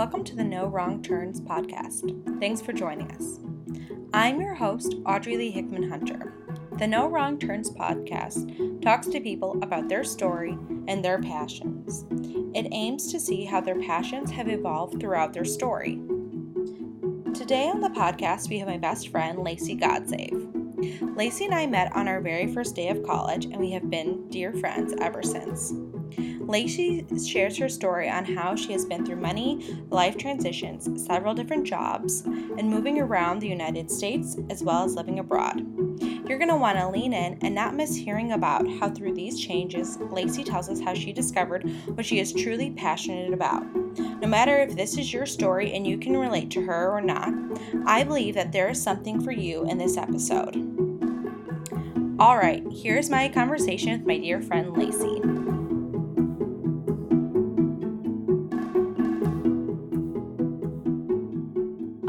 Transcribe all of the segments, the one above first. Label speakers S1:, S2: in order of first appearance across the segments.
S1: Welcome to the No Wrong Turns podcast. Thanks for joining us. I'm your host, Audrey Lee Hickman Hunter. The No Wrong Turns podcast talks to people about their story and their passions. It aims to see how their passions have evolved throughout their story. Today on the podcast, we have my best friend, Lacey Godsave. Lacey and I met on our very first day of college, and we have been dear friends ever since. Lacey shares her story on how she has been through many life transitions, several different jobs, and moving around the United States as well as living abroad. You're going to want to lean in and not miss hearing about how, through these changes, Lacey tells us how she discovered what she is truly passionate about. No matter if this is your story and you can relate to her or not, I believe that there is something for you in this episode. All right, here's my conversation with my dear friend Lacey.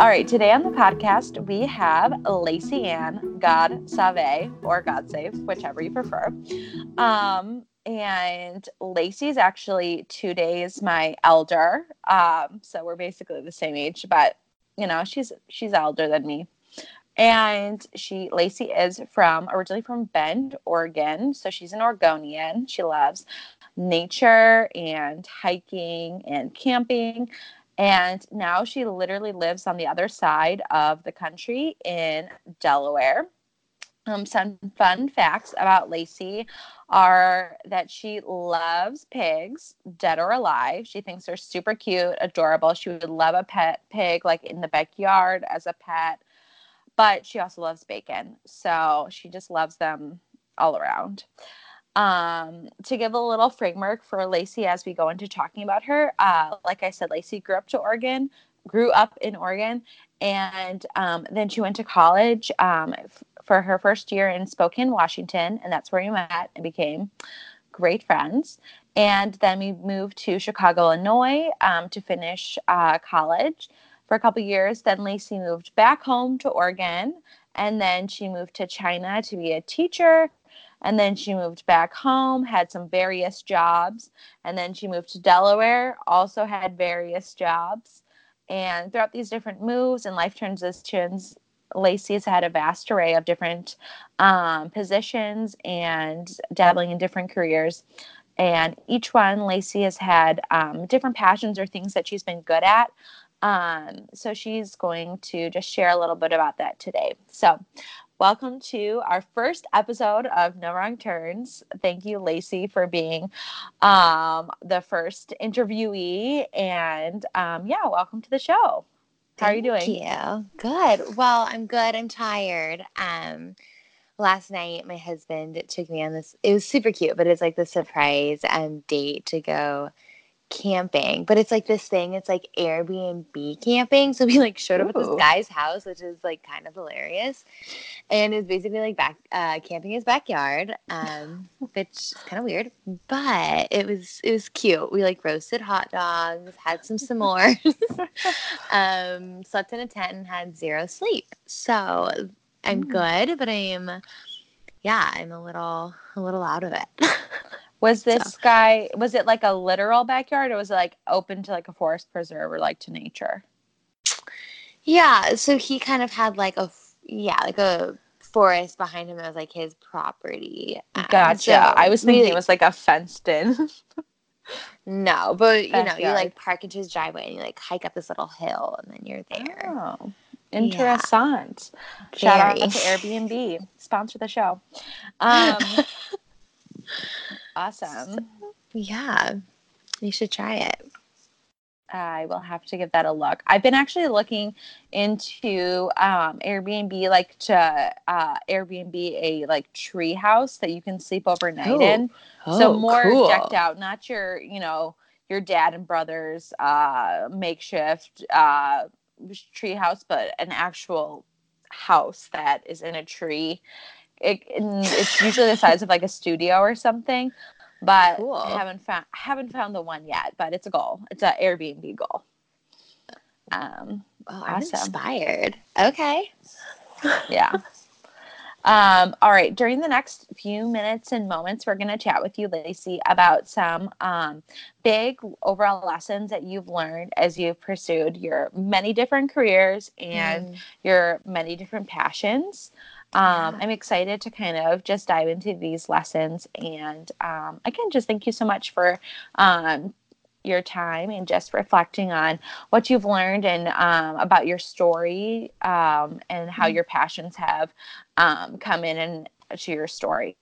S1: All right, today on the podcast, we have Lacey Ann God Save or God Save, whichever you prefer. Um, and Lacey's actually two days my elder. Um, so we're basically the same age, but you know, she's she's elder than me. And she Lacey is from originally from Bend, Oregon. So she's an Oregonian. She loves nature and hiking and camping. And now she literally lives on the other side of the country in Delaware. Um, some fun facts about Lacey are that she loves pigs, dead or alive. She thinks they're super cute, adorable. She would love a pet pig, like in the backyard as a pet. But she also loves bacon. So she just loves them all around. Um, to give a little framework for Lacey as we go into talking about her, uh, like I said, Lacey grew up to Oregon, grew up in Oregon, and um, then she went to college um, f- for her first year in Spokane, Washington, and that's where we met and became great friends. And then we moved to Chicago, Illinois um, to finish uh, college for a couple years. Then Lacey moved back home to Oregon, and then she moved to China to be a teacher and then she moved back home, had some various jobs. And then she moved to Delaware, also had various jobs. And throughout these different moves and life transitions, Lacey has had a vast array of different um, positions and dabbling in different careers. And each one, Lacey has had um, different passions or things that she's been good at. Um, so she's going to just share a little bit about that today. So, welcome to our first episode of No Wrong Turns. Thank you, Lacey, for being um, the first interviewee. And um, yeah, welcome to the show. How are you doing?
S2: Thank you. Good. Well, I'm good. I'm tired. Um, last night, my husband took me on this. It was super cute, but it's like the surprise um, date to go camping, but it's like this thing. It's like Airbnb camping. So we like showed up at this guy's house, which is like kind of hilarious, and it's basically like back uh, camping his backyard, um, which is kind of weird, but it was it was cute. We like roasted hot dogs, had some s'mores, um, slept in a tent, and had zero sleep. So I'm mm. good, but I'm yeah, I'm a little a little out of it.
S1: Was this so. guy was it like a literal backyard or was it like open to like a forest preserve or like to nature?
S2: Yeah, so he kind of had like a yeah, like a forest behind him was like his property.
S1: Um, gotcha. So I was thinking really, it was like a fenced in.
S2: no, but you backyard. know, you like park into his driveway and you like hike up this little hill and then you're there.
S1: Oh. Interessant. Yeah. Shout out to Airbnb. Sponsor the show. Um, Awesome. So,
S2: yeah, you should try it.
S1: I will have to give that a look. I've been actually looking into um, Airbnb, like to uh, Airbnb a like tree house that you can sleep overnight oh. in. Oh, so more cool. decked out, not your you know your dad and brothers uh, makeshift uh, tree house, but an actual house that is in a tree it, it's usually the size of like a studio or something, but cool. I haven't found haven't found the one yet. But it's a goal. It's an Airbnb goal.
S2: Um, oh, I'm awesome. inspired. Okay.
S1: yeah. Um, all right. During the next few minutes and moments, we're going to chat with you, Lacey, about some um, big overall lessons that you've learned as you've pursued your many different careers and mm. your many different passions. Um. I'm excited to kind of just dive into these lessons. And um, again, just thank you so much for um, your time and just reflecting on what you've learned and um, about your story um, and how mm-hmm. your passions have um, come in and to your story.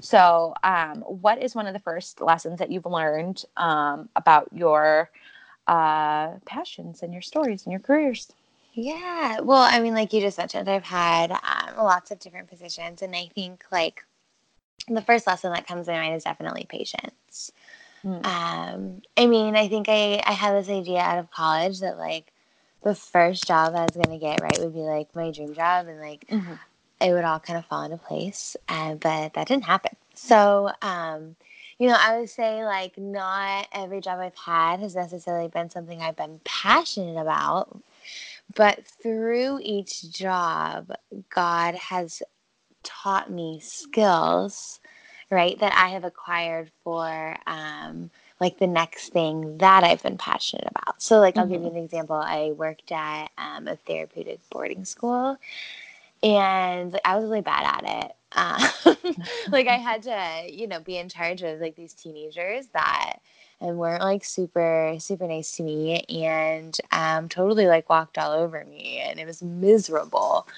S1: So, um, what is one of the first lessons that you've learned um, about your uh, passions and your stories and your careers?
S2: Yeah, well, I mean, like you just mentioned, I've had um, lots of different positions, and I think like the first lesson that comes to mind is definitely patience. Mm. Um, I mean, I think I, I had this idea out of college that like the first job I was gonna get right would be like my dream job, and like mm-hmm. it would all kind of fall into place. Uh, but that didn't happen. So, um, you know, I would say like not every job I've had has necessarily been something I've been passionate about, but through each job, God has taught me skills right that i have acquired for um, like the next thing that i've been passionate about so like i'll mm-hmm. give you mm-hmm. an example i worked at um, a therapeutic boarding school and i was really bad at it uh, like i had to you know be in charge of like these teenagers that and weren't like super super nice to me and um, totally like walked all over me and it was miserable.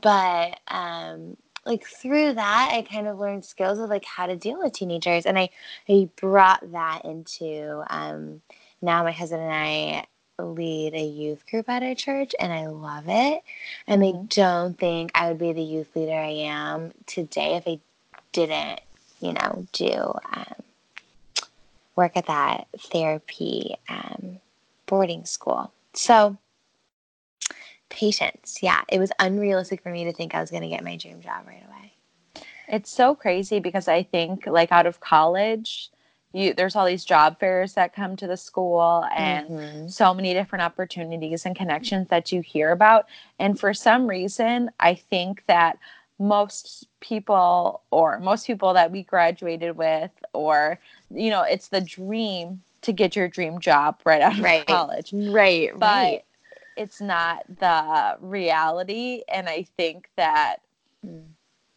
S2: But um, like through that i kind of learned skills of like how to deal with teenagers and i i brought that into um now my husband and i lead a youth group at our church and i love it and mm-hmm. i don't think i would be the youth leader i am today if i didn't you know do um, work at that therapy um, boarding school so patience. Yeah, it was unrealistic for me to think I was going to get my dream job right away.
S1: It's so crazy because I think like out of college, you there's all these job fairs that come to the school and mm-hmm. so many different opportunities and connections that you hear about and for some reason I think that most people or most people that we graduated with or you know it's the dream to get your dream job right out of right. college
S2: right
S1: but
S2: right
S1: it's not the reality and i think that mm.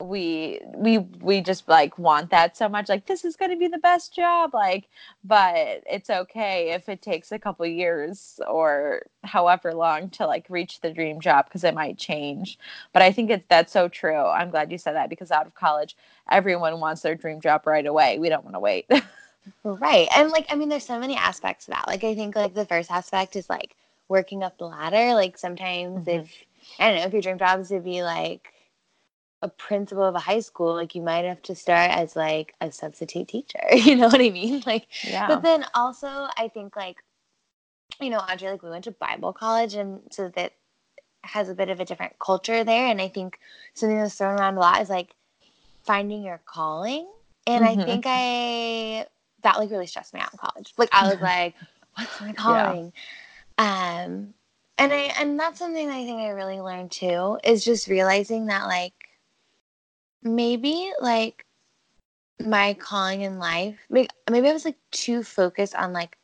S1: We we we just like want that so much like this is going to be the best job like but it's okay if it takes a couple years or however long to like reach the dream job because it might change but i think it's that's so true i'm glad you said that because out of college everyone wants their dream job right away we don't want to wait
S2: right and like i mean there's so many aspects to that like i think like the first aspect is like working up the ladder. Like sometimes mm-hmm. if I don't know if your dream job is to be like a principal of a high school, like you might have to start as like a substitute teacher. You know what I mean? Like yeah. But then also I think like you know, Audrey, like we went to Bible college and so that has a bit of a different culture there. And I think something that's thrown around a lot is like finding your calling. And mm-hmm. I think I that like really stressed me out in college. Like I was like, what's my calling? Yeah. Um, and I and that's something I think I really learned too is just realizing that like maybe like my calling in life maybe, maybe I was like too focused on like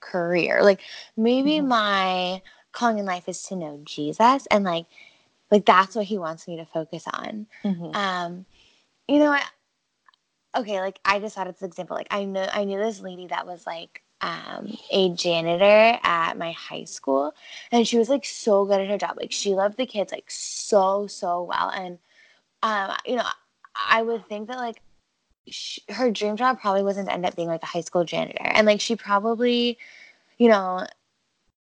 S2: career like maybe mm-hmm. my calling in life is to know Jesus and like like that's what he wants me to focus on mm-hmm. um you know I, okay like I just thought it's an example like I know I knew this lady that was like um, a janitor at my high school, and she was like so good at her job. Like she loved the kids like so so well, and um, you know, I would think that like she, her dream job probably wasn't to end up being like a high school janitor, and like she probably, you know.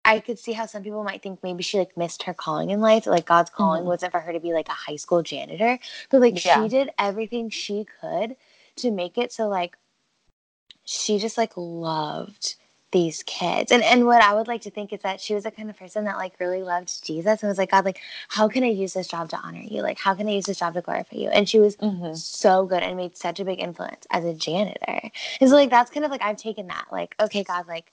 S2: I could see how some people might think maybe she like missed her calling in life. Like God's calling mm-hmm. wasn't for her to be like a high school janitor, but like yeah. she did everything she could to make it so like she just like loved these kids. And and what I would like to think is that she was the kind of person that like really loved Jesus and was like, God, like, how can I use this job to honor you? Like, how can I use this job to glorify you? And she was mm-hmm. so good and made such a big influence as a janitor. And so like that's kind of like I've taken that. Like, okay, God, like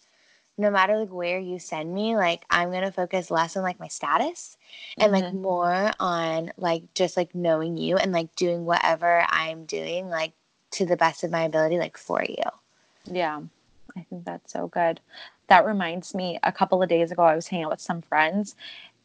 S2: no matter like where you send me, like I'm gonna focus less on like my status and mm-hmm. like more on like just like knowing you and like doing whatever I'm doing like to the best of my ability like for you.
S1: Yeah. I think that's so good. That reminds me a couple of days ago I was hanging out with some friends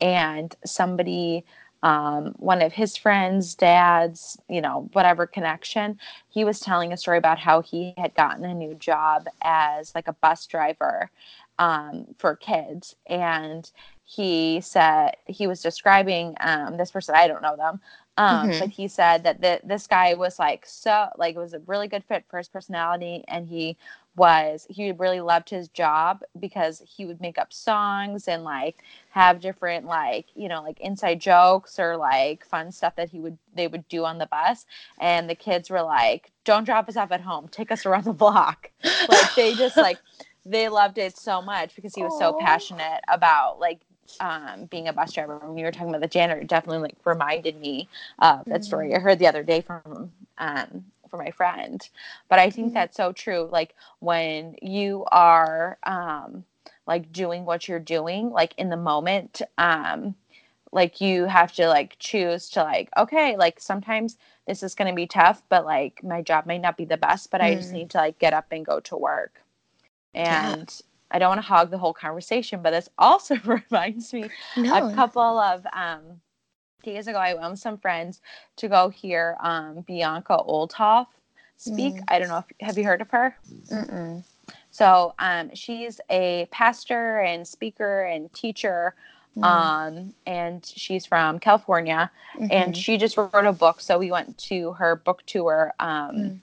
S1: and somebody um, one of his friends, dad's, you know, whatever connection, he was telling a story about how he had gotten a new job as like a bus driver um, for kids. And he said he was describing um, this person, I don't know them, um, mm-hmm. but he said that the, this guy was like so like it was a really good fit for his personality and he was he really loved his job because he would make up songs and like have different like you know like inside jokes or like fun stuff that he would they would do on the bus. And the kids were like don't drop us off at home. Take us around the block. Like they just like they loved it so much because he was Aww. so passionate about like um, being a bus driver. When you were talking about the janitor definitely like reminded me of that story. Mm-hmm. i heard the other day from um, for my friend. But I think mm-hmm. that's so true. Like when you are um, like doing what you're doing, like in the moment, um, like you have to like choose to like, okay, like sometimes this is going to be tough, but like my job might not be the best, but mm. I just mm. need to like get up and go to work. And yeah. I don't want to hog the whole conversation, but this also reminds me no. a couple of um, days ago, I went with some friends to go hear um, Bianca Olthoff speak. Mm. I don't know if have you heard of her? Mm-mm. So um, she's a pastor and speaker and teacher. Mm. Um, and she's from California, mm-hmm. and she just wrote a book. So we went to her book tour um, mm.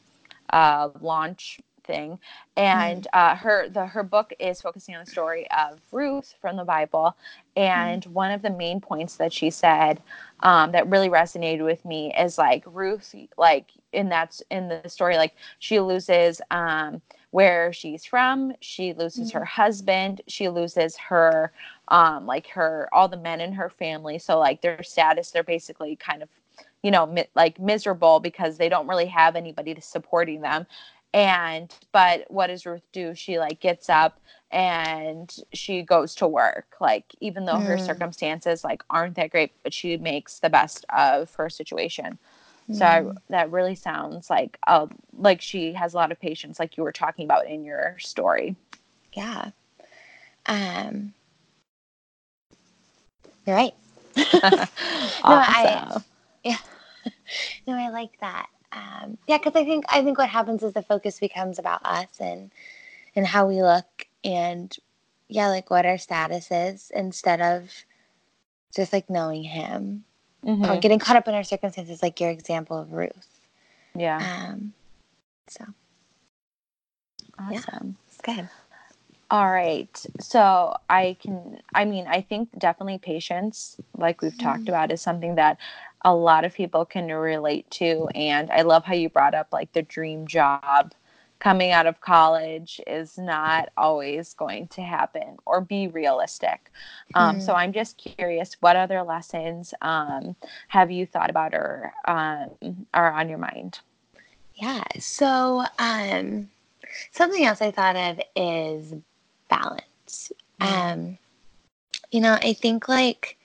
S1: uh, launch thing and mm. uh, her the her book is focusing on the story of ruth from the bible and mm. one of the main points that she said um, that really resonated with me is like ruth like in that in the story like she loses um, where she's from she loses mm. her husband she loses her um, like her all the men in her family. So like their status they're basically kind of you know mi- like miserable because they don't really have anybody to supporting them. And but what does ruth do? She like gets up and she goes to work like even though mm. her circumstances like aren't that great but she makes the best of her situation mm. so I, that really sounds like uh, like she has a lot of patience like you were talking about in your story
S2: yeah um you're right awesome. no i yeah no i like that um, yeah, because I think I think what happens is the focus becomes about us and and how we look and yeah, like what our status is instead of just like knowing him mm-hmm. or getting caught up in our circumstances, like your example of Ruth.
S1: Yeah.
S2: Um, so
S1: awesome. Yeah,
S2: it's good.
S1: All right. So I can, I mean, I think definitely patience, like we've mm-hmm. talked about, is something that a lot of people can relate to. And I love how you brought up like the dream job coming out of college is not always going to happen or be realistic. Um, mm. So I'm just curious, what other lessons um, have you thought about or um, are on your mind?
S2: Yeah. So um, something else I thought of is balance. Mm. you know, I think like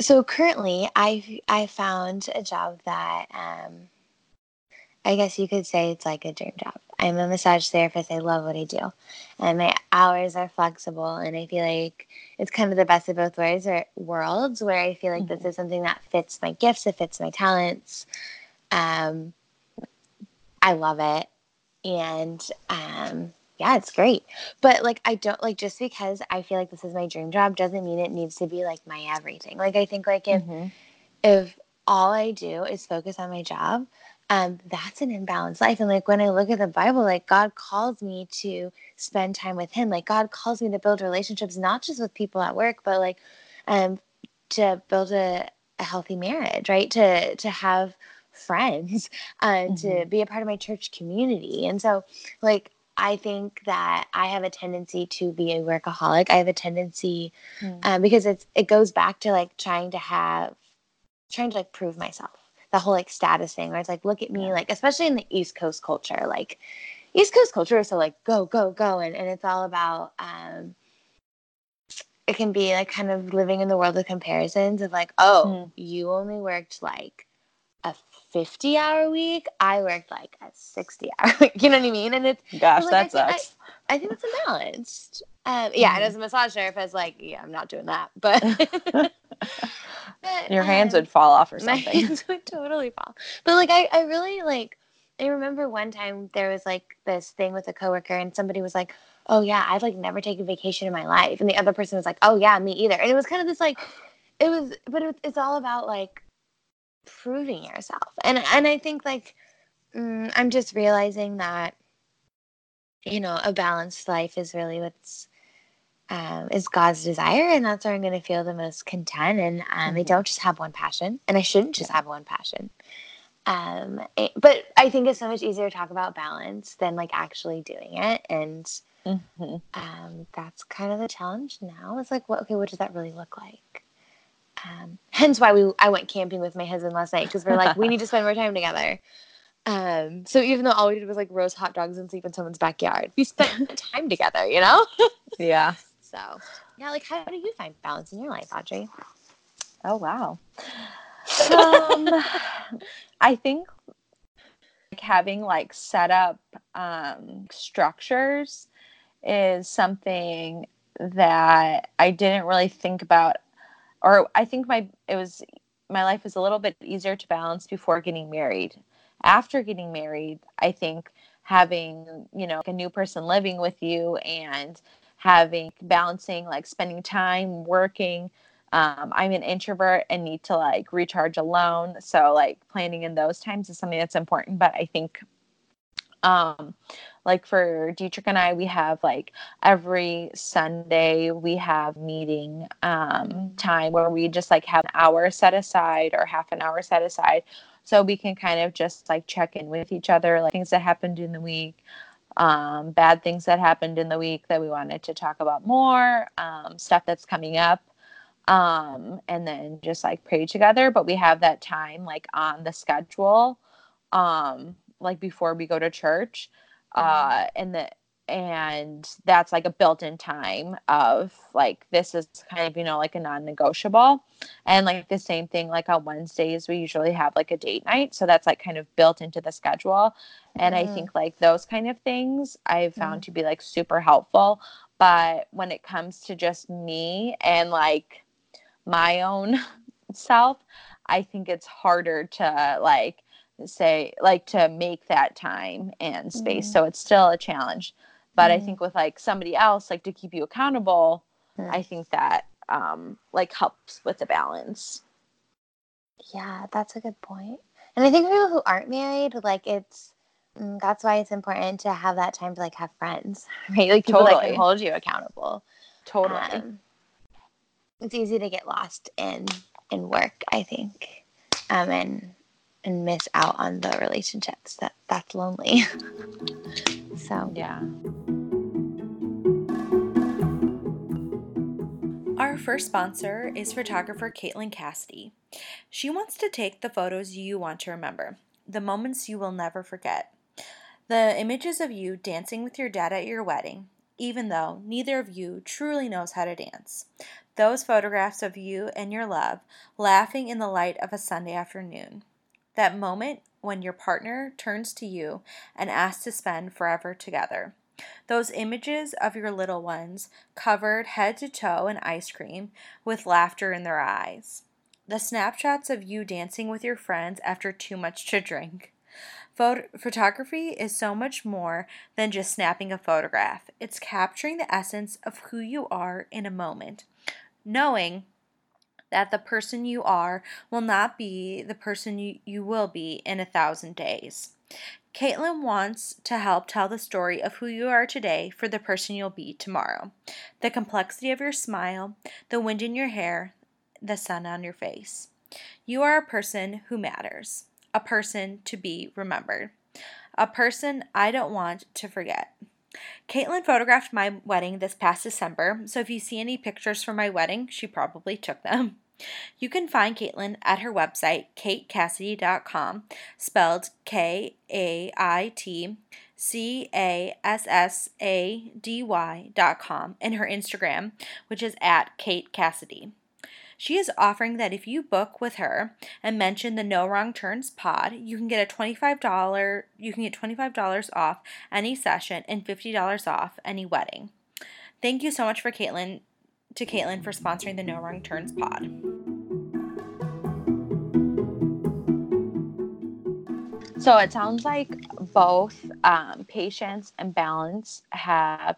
S2: so currently i i found a job that um i guess you could say it's like a dream job i'm a massage therapist i love what i do and my hours are flexible and i feel like it's kind of the best of both ways or worlds where i feel like mm-hmm. this is something that fits my gifts it fits my talents um i love it and um yeah, it's great. But like I don't like just because I feel like this is my dream job doesn't mean it needs to be like my everything. Like I think like if mm-hmm. if all I do is focus on my job, um, that's an imbalanced life. And like when I look at the Bible, like God calls me to spend time with Him. Like God calls me to build relationships, not just with people at work, but like um, to build a, a healthy marriage, right? To to have friends, uh, mm-hmm. to be a part of my church community. And so, like I think that I have a tendency to be a workaholic. I have a tendency mm. um, because it's it goes back to like trying to have trying to like prove myself. The whole like status thing where it's like, look at me, like especially in the East Coast culture, like East Coast culture is so like go, go, go. And, and it's all about, um, it can be like kind of living in the world of comparisons of like, oh, mm. you only worked like a 50 hour week. I worked like a 60 hour week. You know what I mean? And it's
S1: gosh,
S2: like,
S1: that
S2: I
S1: sucks.
S2: I, I, think it's a balance. Um, yeah, and as a massage therapist, like, yeah, I'm not doing that. But, but
S1: your hands um, would fall off or something.
S2: My hands would totally fall. But like, I, I really like. I remember one time there was like this thing with a coworker, and somebody was like, "Oh yeah, I've like never taken vacation in my life," and the other person was like, "Oh yeah, me either." And it was kind of this like, it was, but it, it's all about like proving yourself. And and I think like mm, I'm just realizing that you know a balanced life is really what's um, is God's desire, and that's where I'm going to feel the most content. And um, mm-hmm. I don't just have one passion, and I shouldn't just have one passion. Um, it, but I think it's so much easier to talk about balance than like actually doing it, and mm-hmm. um, that's kind of the challenge now. It's like, what? Okay, what does that really look like? Um, hence why we I went camping with my husband last night because we're like we need to spend more time together. Um, so even though all we did was like roast hot dogs and sleep in someone's backyard, we spent time together, you know?
S1: yeah.
S2: So yeah, like how do you find balance in your life, Audrey?
S1: Oh wow. Um, I think like having like set up um, structures is something that I didn't really think about or I think my it was my life was a little bit easier to balance before getting married. After getting married, I think having, you know, a new person living with you and having balancing like spending time working. Um, i'm an introvert and need to like recharge alone. So like planning in those times is something that's important. But i think um like for Dietrich and I, we have like every Sunday we have meeting um, time where we just like have an hour set aside or half an hour set aside, so we can kind of just like check in with each other, like things that happened in the week, um, bad things that happened in the week that we wanted to talk about more, um, stuff that's coming up. Um, and then just like pray together. But we have that time like on the schedule, um, like before we go to church uh and the and that's like a built-in time of like this is kind of you know like a non-negotiable and like the same thing like on wednesdays we usually have like a date night so that's like kind of built into the schedule and mm. i think like those kind of things i've found mm. to be like super helpful but when it comes to just me and like my own self i think it's harder to like say like to make that time and space. Mm. So it's still a challenge. But mm. I think with like somebody else, like to keep you accountable, mm. I think that um like helps with the balance.
S2: Yeah, that's a good point. And I think people who aren't married, like it's mm, that's why it's important to have that time to like have friends, right? Like people totally. that can hold you accountable.
S1: Totally. Um,
S2: it's easy to get lost in in work, I think. Um, and and miss out on the relationships that that's lonely so
S1: yeah
S3: Our first sponsor is photographer Caitlin Cassidy. She wants to take the photos you want to remember, the moments you will never forget. The images of you dancing with your dad at your wedding, even though neither of you truly knows how to dance. Those photographs of you and your love laughing in the light of a Sunday afternoon. That moment when your partner turns to you and asks to spend forever together. Those images of your little ones covered head to toe in ice cream with laughter in their eyes. The snapshots of you dancing with your friends after too much to drink. photography is so much more than just snapping a photograph. It's capturing the essence of who you are in a moment, knowing that the person you are will not be the person you, you will be in a thousand days. Caitlin wants to help tell the story of who you are today for the person you'll be tomorrow. The complexity of your smile, the wind in your hair, the sun on your face. You are a person who matters, a person to be remembered, a person I don't want to forget. Caitlin photographed my wedding this past December, so if you see any pictures from my wedding, she probably took them. You can find Caitlin at her website, kaitcassady.com, spelled K A I T C A S S A D Y.com, and her Instagram, which is at Kate Cassidy. She is offering that if you book with her and mention the No Wrong Turns pod, you can get a $25 you can get $25 off any session and $50 off any wedding. Thank you so much for Caitlin to Caitlin for sponsoring the No Wrong Turns pod.
S1: So it sounds like both um, patience and balance have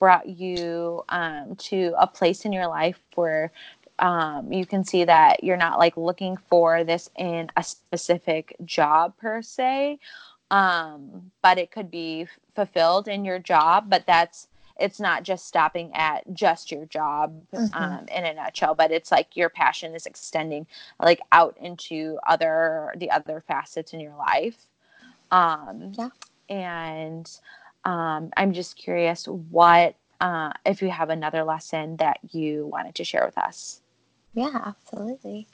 S1: brought you um, to a place in your life where um, you can see that you're not like looking for this in a specific job per se, um, but it could be fulfilled in your job. But that's it's not just stopping at just your job mm-hmm. um, in a nutshell but it's like your passion is extending like out into other the other facets in your life um, yeah. and um, i'm just curious what uh, if you have another lesson that you wanted to share with us
S2: yeah, absolutely.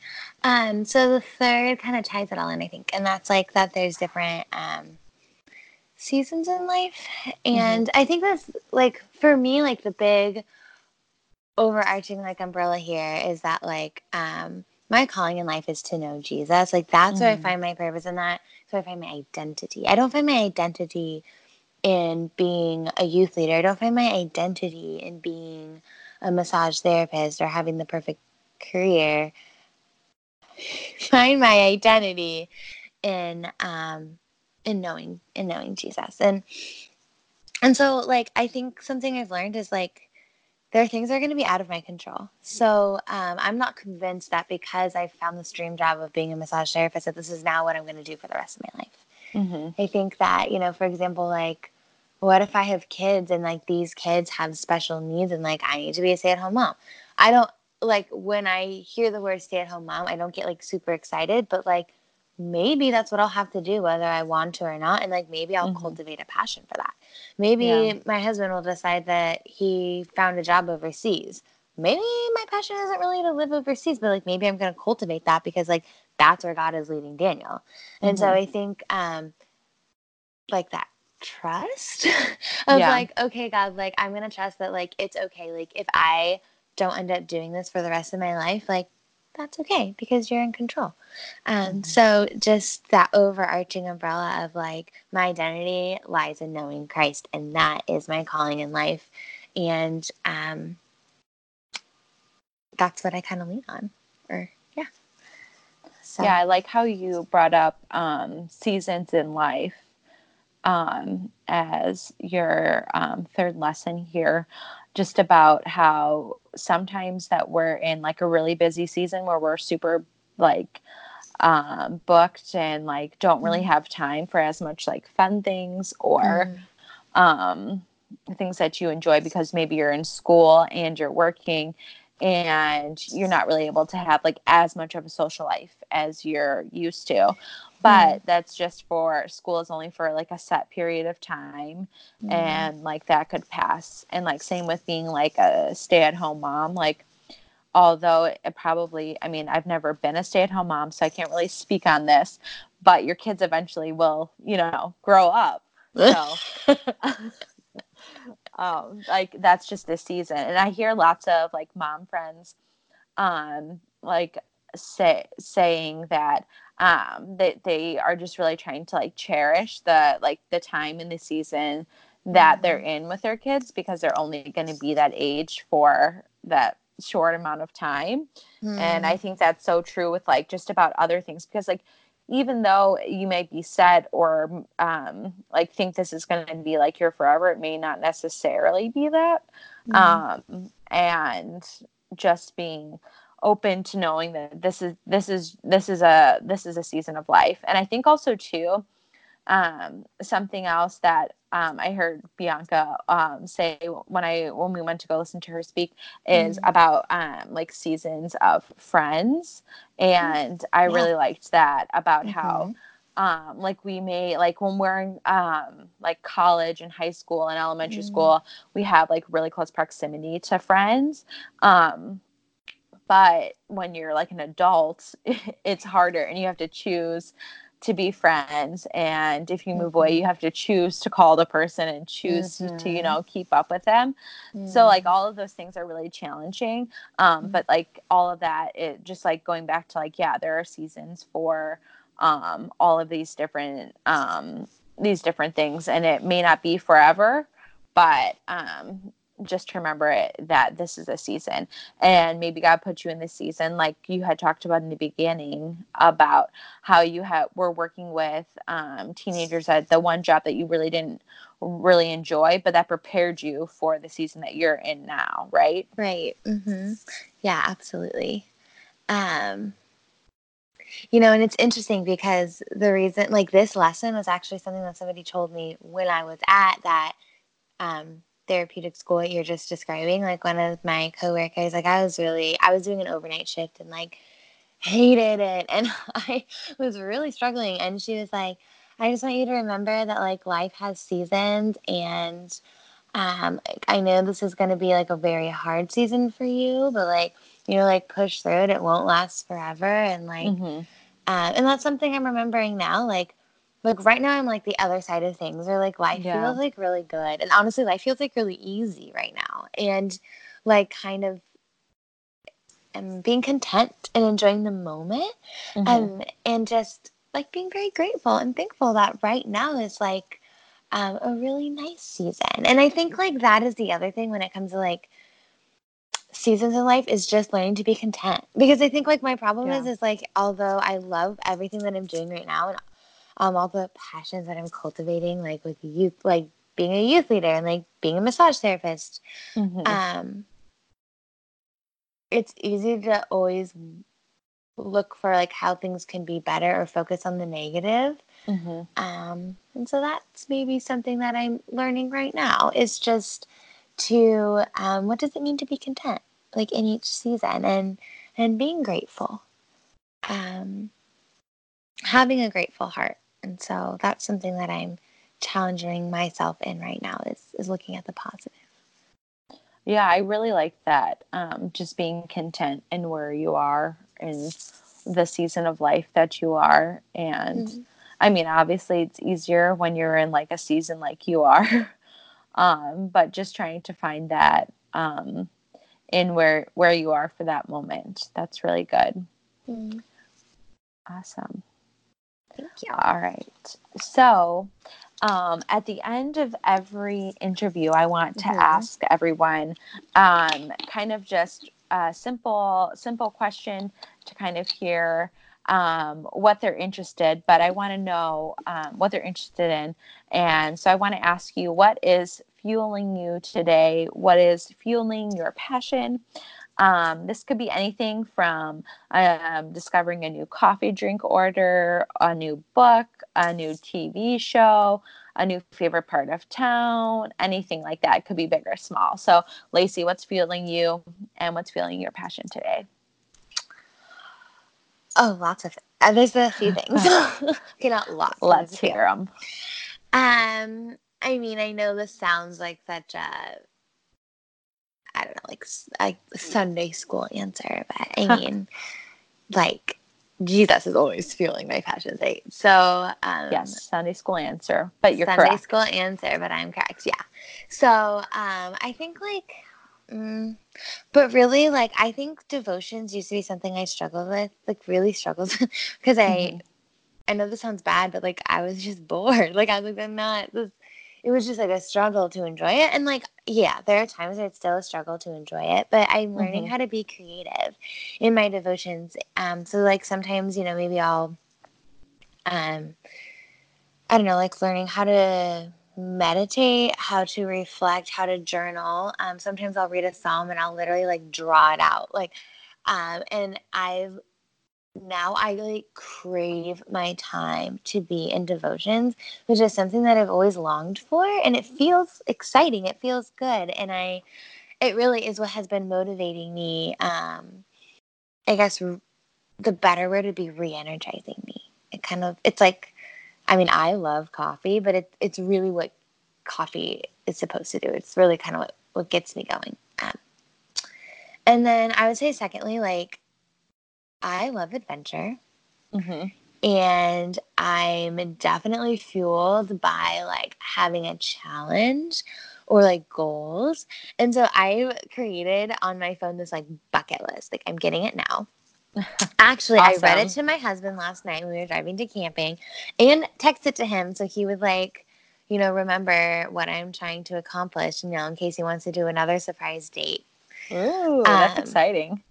S2: Um, so the third kind of ties it all in, I think, and that's like that there's different um, seasons in life, and mm-hmm. I think that's like for me, like the big overarching like umbrella here is that like um, my calling in life is to know Jesus. Like that's mm-hmm. where I mm-hmm. find my purpose, and that's where I find my identity. I don't find my identity in being a youth leader. I don't find my identity in being a massage therapist or having the perfect career find my identity in um in knowing in knowing Jesus and and so like I think something I've learned is like there are things that are going to be out of my control. So um, I'm not convinced that because I found this dream job of being a massage therapist that this is now what I'm going to do for the rest of my life. Mm-hmm. I think that you know, for example, like what if I have kids and like these kids have special needs and like I need to be a stay at home mom? I don't like when I hear the word stay at home mom, I don't get like super excited, but like maybe that's what I'll have to do whether I want to or not. And like maybe I'll mm-hmm. cultivate a passion for that. Maybe yeah. my husband will decide that he found a job overseas. Maybe my passion isn't really to live overseas, but like maybe I'm going to cultivate that because like that's where God is leading Daniel. And mm-hmm. so I think um like that trust of yeah. like okay God, like I'm going to trust that like it's okay like if I don't end up doing this for the rest of my life, like that's okay because you're in control. Um, mm-hmm. So just that overarching umbrella of like my identity lies in knowing Christ, and that is my calling in life, and um, that's what I kind of lean on. Or yeah.
S1: So. Yeah, I like how you brought up um, seasons in life um, as your um, third lesson here just about how sometimes that we're in like a really busy season where we're super like um, booked and like don't really mm-hmm. have time for as much like fun things or mm. um, things that you enjoy because maybe you're in school and you're working and you're not really able to have like as much of a social life as you're used to but mm. that's just for school is only for like a set period of time mm. and like that could pass and like same with being like a stay-at-home mom like although it probably i mean i've never been a stay-at-home mom so i can't really speak on this but your kids eventually will you know grow up so um like that's just this season and i hear lots of like mom friends um like say saying that um that they are just really trying to like cherish the like the time in the season that mm-hmm. they're in with their kids because they're only going to be that age for that short amount of time mm. and i mm-hmm. think that's so true with like just about other things because like even though you may be set or um, like think this is going to be like your forever it may not necessarily be that mm. um, and just being open to knowing that this is this is this is a this is a season of life and i think also too um, something else that um, I heard Bianca um, say when I when we went to go listen to her speak is mm-hmm. about um, like seasons of friends, and I yeah. really liked that about mm-hmm. how um, like we may like when we're in um, like college and high school and elementary mm-hmm. school, we have like really close proximity to friends. Um, but when you're like an adult, it's harder and you have to choose to be friends and if you move mm-hmm. away you have to choose to call the person and choose mm-hmm. to you know keep up with them mm-hmm. so like all of those things are really challenging um mm-hmm. but like all of that it just like going back to like yeah there are seasons for um all of these different um these different things and it may not be forever but um just remember it that this is a season and maybe god put you in this season like you had talked about in the beginning about how you had were working with um, teenagers at the one job that you really didn't really enjoy but that prepared you for the season that you're in now right?
S2: Right. Mm-hmm. yeah absolutely. Um you know and it's interesting because the reason like this lesson was actually something that somebody told me when i was at that um therapeutic school that you're just describing like one of my coworkers like i was really i was doing an overnight shift and like hated it and i was really struggling and she was like i just want you to remember that like life has seasons and um i know this is going to be like a very hard season for you but like you know like push through it it won't last forever and like mm-hmm. uh, and that's something i'm remembering now like like right now i'm like the other side of things or like life yeah. feels like really good and honestly life feels like really easy right now and like kind of am being content and enjoying the moment mm-hmm. um, and just like being very grateful and thankful that right now is like um, a really nice season and i think like that is the other thing when it comes to like seasons in life is just learning to be content because i think like my problem yeah. is is like although i love everything that i'm doing right now and um, all the passions that I'm cultivating, like with youth, like being a youth leader and like being a massage therapist. Mm-hmm. Um, it's easy to always look for like how things can be better or focus on the negative. Mm-hmm. Um, and so that's maybe something that I'm learning right now is just to um, what does it mean to be content, like in each season, and and being grateful, um, having a grateful heart. And so that's something that I'm challenging myself in right now is, is looking at the positive.
S1: Yeah, I really like that. Um, just being content in where you are in the season of life that you are. And mm-hmm. I mean, obviously, it's easier when you're in like a season like you are. um, but just trying to find that um, in where where you are for that moment. That's really good. Mm-hmm. Awesome.
S2: Thank you.
S1: All right. So, um, at the end of every interview, I want to mm-hmm. ask everyone um, kind of just a simple, simple question to kind of hear um, what they're interested, but I want to know um, what they're interested in. And so I want to ask you, what is fueling you today? What is fueling your passion? Um, this could be anything from um, discovering a new coffee drink order, a new book, a new TV show, a new favorite part of town, anything like that. It could be big or small. So, Lacey, what's fueling you and what's fueling your passion today?
S2: Oh, lots of uh, there's a few things. okay, not lots.
S1: Let's hear them.
S2: Um, I mean, I know this sounds like such a I don't know, like a Sunday school answer, but I mean, like Jesus is always fueling my passion state. So um,
S1: yes, Sunday school answer, but you're
S2: Sunday
S1: correct.
S2: school answer, but I'm correct. Yeah. So um, I think like, mm, but really like I think devotions used to be something I struggled with, like really struggled because I. Mm-hmm. I know this sounds bad, but like I was just bored. Like I was like, I'm not this it was just like a struggle to enjoy it. And like, yeah, there are times where it's still a struggle to enjoy it, but I'm learning mm-hmm. how to be creative in my devotions. Um, so like sometimes, you know, maybe I'll, um, I don't know, like learning how to meditate, how to reflect, how to journal. Um, sometimes I'll read a psalm and I'll literally like draw it out. Like, um, and I've now I like crave my time to be in devotions, which is something that I've always longed for. And it feels exciting. It feels good. And I, it really is what has been motivating me. Um, I guess the better word would be re energizing me. It kind of, it's like, I mean, I love coffee, but it, it's really what coffee is supposed to do. It's really kind of what, what gets me going. Um, And then I would say, secondly, like, I love adventure.
S1: Mm-hmm.
S2: And I'm definitely fueled by like having a challenge or like goals. And so I created on my phone this like bucket list. Like I'm getting it now. Actually, I read it to my husband last night when we were driving to camping and texted to him so he would like, you know, remember what I'm trying to accomplish, you know, in case he wants to do another surprise date.
S1: Ooh, that's
S2: Um,
S1: exciting.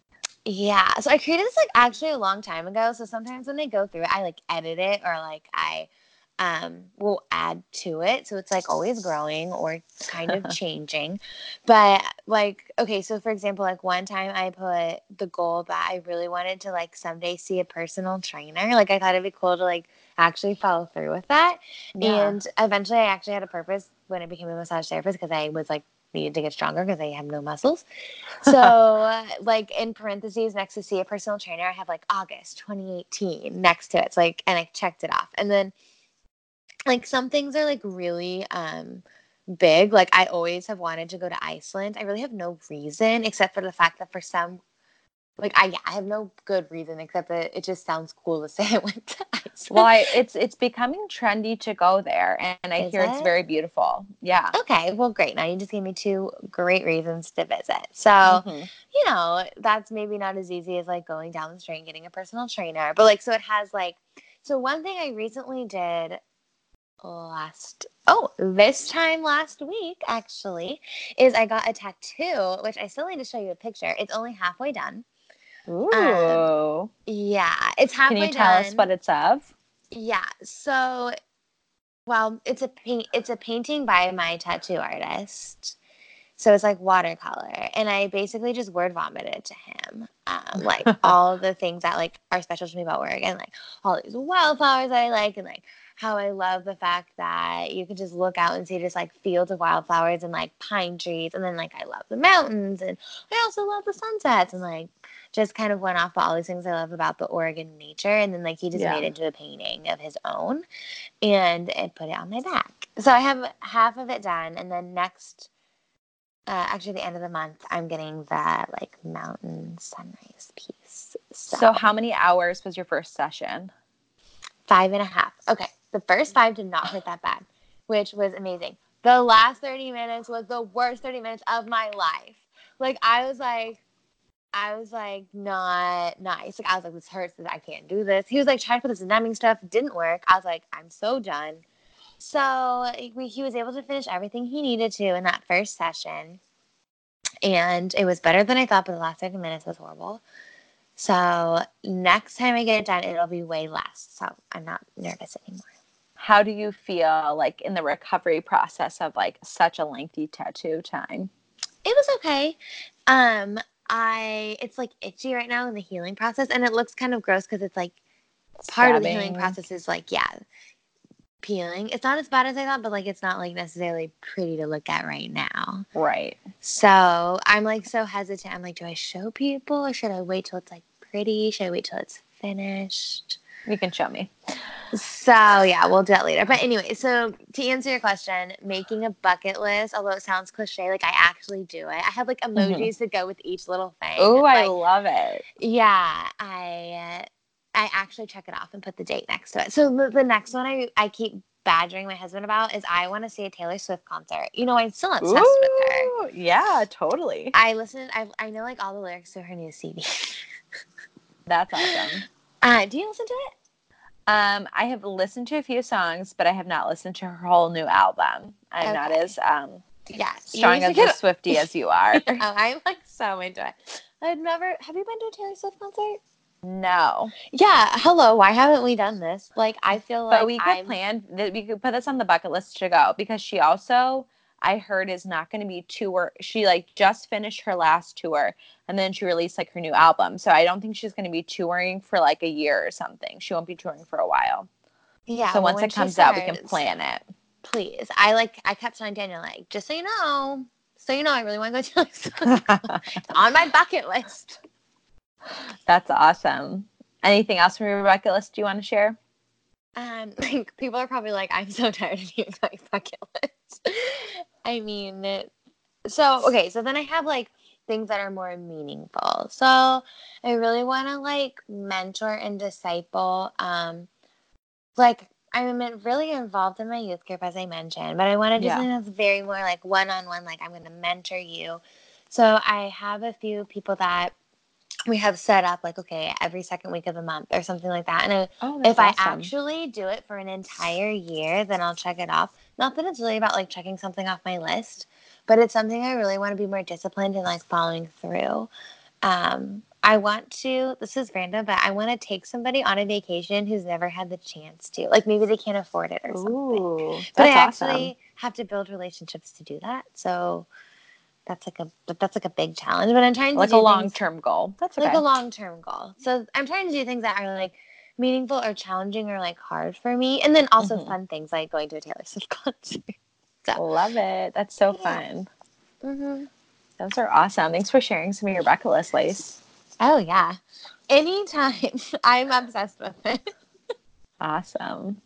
S2: Yeah. So I created this like actually a long time ago. So sometimes when I go through it, I like edit it or like I um will add to it. So it's like always growing or kind of changing. But like okay, so for example, like one time I put the goal that I really wanted to like someday see a personal trainer. Like I thought it'd be cool to like actually follow through with that.
S1: Yeah.
S2: And eventually I actually had a purpose when I became a massage therapist because I was like needed to get stronger because I have no muscles. So uh, like in parentheses next to see a personal trainer, I have like August 2018 next to it. It's like and I checked it off. And then like some things are like really um big. Like I always have wanted to go to Iceland. I really have no reason except for the fact that for some like I, I have no good reason except that it just sounds cool to say I went to Iceland.
S1: Well, I, it's it's becoming trendy to go there, and I
S2: Is
S1: hear it's very beautiful. Yeah.
S2: Okay, well, great. Now you just gave me two great reasons to visit. So,
S1: Mhm.
S2: you know, that's maybe not as easy as like going down the street and getting a personal trainer, but like, so it has like, so one thing I recently did last, oh, this time last week actually, is I got a tattoo, which I still need to show you a picture. It's only halfway done.
S1: Um, Ooh.
S2: Yeah, it's halfway
S1: Can you tell us what it's of?
S2: Yeah. So, well, it's a paint. It's a painting by my tattoo artist. So it's like watercolor, and I basically just word vomited to him, um, like all the things that like are special to me about Oregon, like all these wildflowers that I like, and like how I love the fact that you can just look out and see just like fields of wildflowers and like pine trees, and then like I love the mountains, and I also love the sunsets, and like just kind of went off all these things I love about the Oregon nature, and then like he just
S1: Yeah.
S2: made it into a painting of his own, and it put it on my back. So I have half of it done, and then next, uh, actually the end of the month, I'm getting the like mountain sunrise piece. So,
S1: So, how many hours was your first session?
S2: five and a half. Okay, the first five did not hurt that bad, which was amazing. The last 30 minutes was the worst 30 minutes of my life. Like I was like, I was like not nice. Like I was like, this hurts. I can't do this. He was like trying to put this numbing stuff. Didn't work. I was like, I'm so done. So we, he was able to finish everything he needed to in that first session, and it was better than I thought. But the last 30 minutes was horrible. So next time I get it done, it'll be way less. So I'm not nervous anymore.
S1: How do you feel like in the recovery process of like such a lengthy tattoo time?
S2: It was okay. Um, I it's like itchy right now in the healing process, and it looks kind of gross because it's like part of the healing process is like yeah, peeling. It's not as bad as I thought, but like it's not like necessarily pretty to look at right now.
S1: Right.
S2: So I'm like so hesitant. I'm like, do I show people or should I wait till it's like pretty? Should I wait till it's finished?
S1: You can show me.
S2: So yeah, we'll do that later. But anyway, so to answer your question, making a bucket list, although it sounds cliche, like I actually do it. I have like emojis to go with each little thing.
S1: Oh,
S2: and,
S1: I love it.
S2: yeah, I uh, I actually check it off and put the date next to it. So the, the next one I I keep badgering my husband about is I want to see a Taylor Swift concert. You know, I'm still obsessed with her.
S1: Yeah, totally.
S2: I listen. I I know like all the lyrics to her new CD.
S1: That's awesome.
S2: Uh, do you listen to it?
S1: Um, I have listened to a few songs, but I have not listened to her whole new album. I'm not as um,
S2: Yeah,
S1: strong as
S2: get
S1: a Swifty as you are.
S2: oh, I'm like so into it. I've never. Have you been to a Taylor Swift concert?
S1: No,
S2: Yeah. Hello. Why haven't we done this? Like, I feel like
S1: but we could
S2: I'm,
S1: plan that we could put this on the bucket list to go because she also I heard is not going to be tour. She like just finished her last tour and then she released like her new album. So I don't think she's going to be touring for like a year or something. She won't be touring for a while.
S2: Yeah.
S1: so once it comes out, we can plan it.
S2: Please. I like. I kept telling Daniel like, just so you know, so you know, I really want to go to It's on my bucket list.
S1: That's awesome. Anything else from your bucket list you want to share?
S2: Um, like people are probably like, I'm so tired of hearing my bucket list. I mean, so okay, so then I have like things that are more meaningful. So I really want to like mentor and disciple. Um, like I'm really involved in my youth group, as I mentioned, but I want to do yeah. something that's very more like one on one. Like I'm going to mentor you. So I have a few people that we have set up like okay every second week of the month or something like that and oh, if awesome. i actually do it for an entire year then i'll check it off not that it's really about like checking something off my list but it's something i really want to be more disciplined and like following through um, i want to this is random but i want to take somebody on a vacation who's never had the chance to like maybe they can't afford it or something Ooh, but i actually awesome. have to build relationships to do that so that's like a that's like a big challenge. But I'm trying to
S1: like a long term goal. That's
S2: okay. like a long term goal. So I'm trying to do things that are like meaningful or challenging or like hard for me, and then also mm-hmm. fun things like going to a Taylor Swift concert.
S1: So. Love it. That's so yeah. fun. Mm-hmm. Those are awesome. Thanks for sharing some of your bucket list, Lace.
S2: Oh yeah, anytime. I'm obsessed with it.
S1: awesome.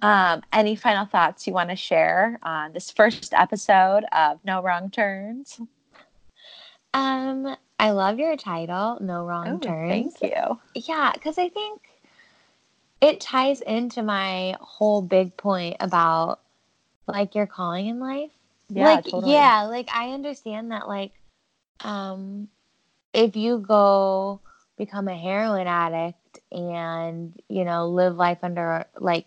S1: Um, any final thoughts you want to share on this first episode of No Wrong Turns?
S2: Um, I love your title, No Wrong oh, Turns.
S1: Thank you.
S2: Yeah, because I think it ties into my whole big point about like your calling in life. Yeah, like totally. yeah, like I understand that like um if you go become a heroin addict and you know live life under like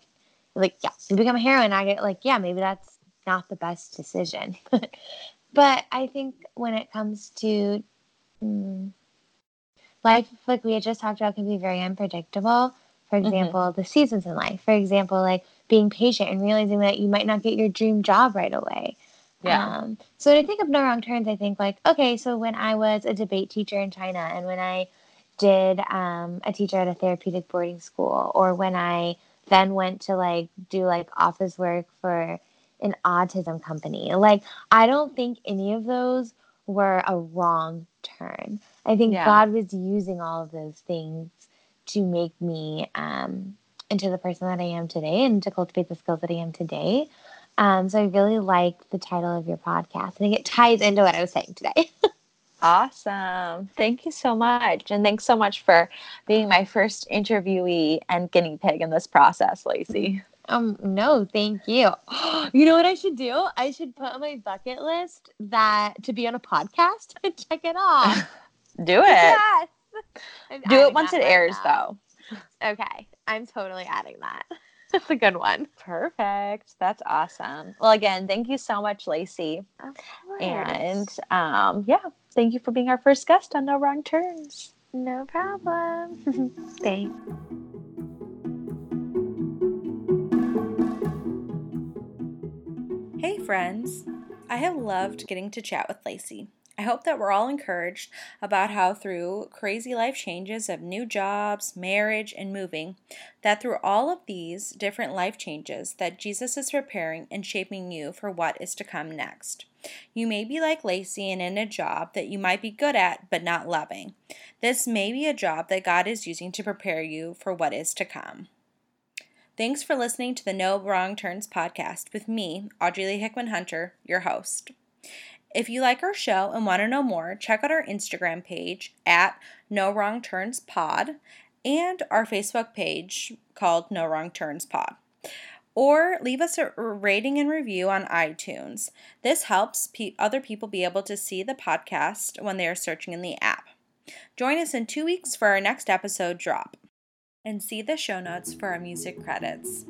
S2: like yeah you become a heroin addict like yeah maybe that's not the best decision but i think when it comes to mm, life like we had just talked about can be very unpredictable for mm-hmm. example mm-hmm. the seasons in life for example like being patient and realizing that you might not get your dream job right away yeah. Um, so when I think of no wrong turns, I think like, okay, so when I was a debate teacher in China and when I did um, a teacher at a therapeutic boarding school or when I then went to like do like office work for an autism company. Like, I don't think any of those were a wrong turn. I think yeah. God was using all of those things to make me um, into the person that I am today and to cultivate the skills that I am today. Um, so I really like the title of your podcast. I think it ties into what I was saying today.
S1: Awesome. Thank you so much. And thanks so much for being my first interviewee and guinea pig in this process, Lacey.
S2: Um, no, thank you. You know what I should do? I should put on my bucket list that to be on a podcast and check it off.
S1: do it. Yes. do it once it airs, though.
S2: Okay. I'm totally adding that. That's a good one.
S1: Perfect. That's awesome. Well, again, thank you so much, Lacey. And um, yeah, thank you for being our first guest on No Wrong Turns.
S2: No problem. Thanks.
S3: Hey, friends. I have loved getting to chat with Lacey. I hope that we're all encouraged about how, through crazy life changes of new jobs, marriage, and moving, that through all of these different life changes, that Jesus is preparing and shaping you for what is to come next. You may be like Lacey and in a job that you might be good at but not loving. This may be a job that God is using to prepare you for what is to come. Thanks for listening to the No Wrong Turns podcast with me, Audrey Lee Hickman Hunter, your host. If you like our show and want to know more, check out our Instagram page at No Wrong Turns Pod and our Facebook page called No Wrong Turns Pod. Or leave us a rating and review on iTunes. This helps pe- other people be able to see the podcast when they are searching in the app. Join us in two weeks for our next episode drop. And see the show notes for our music credits.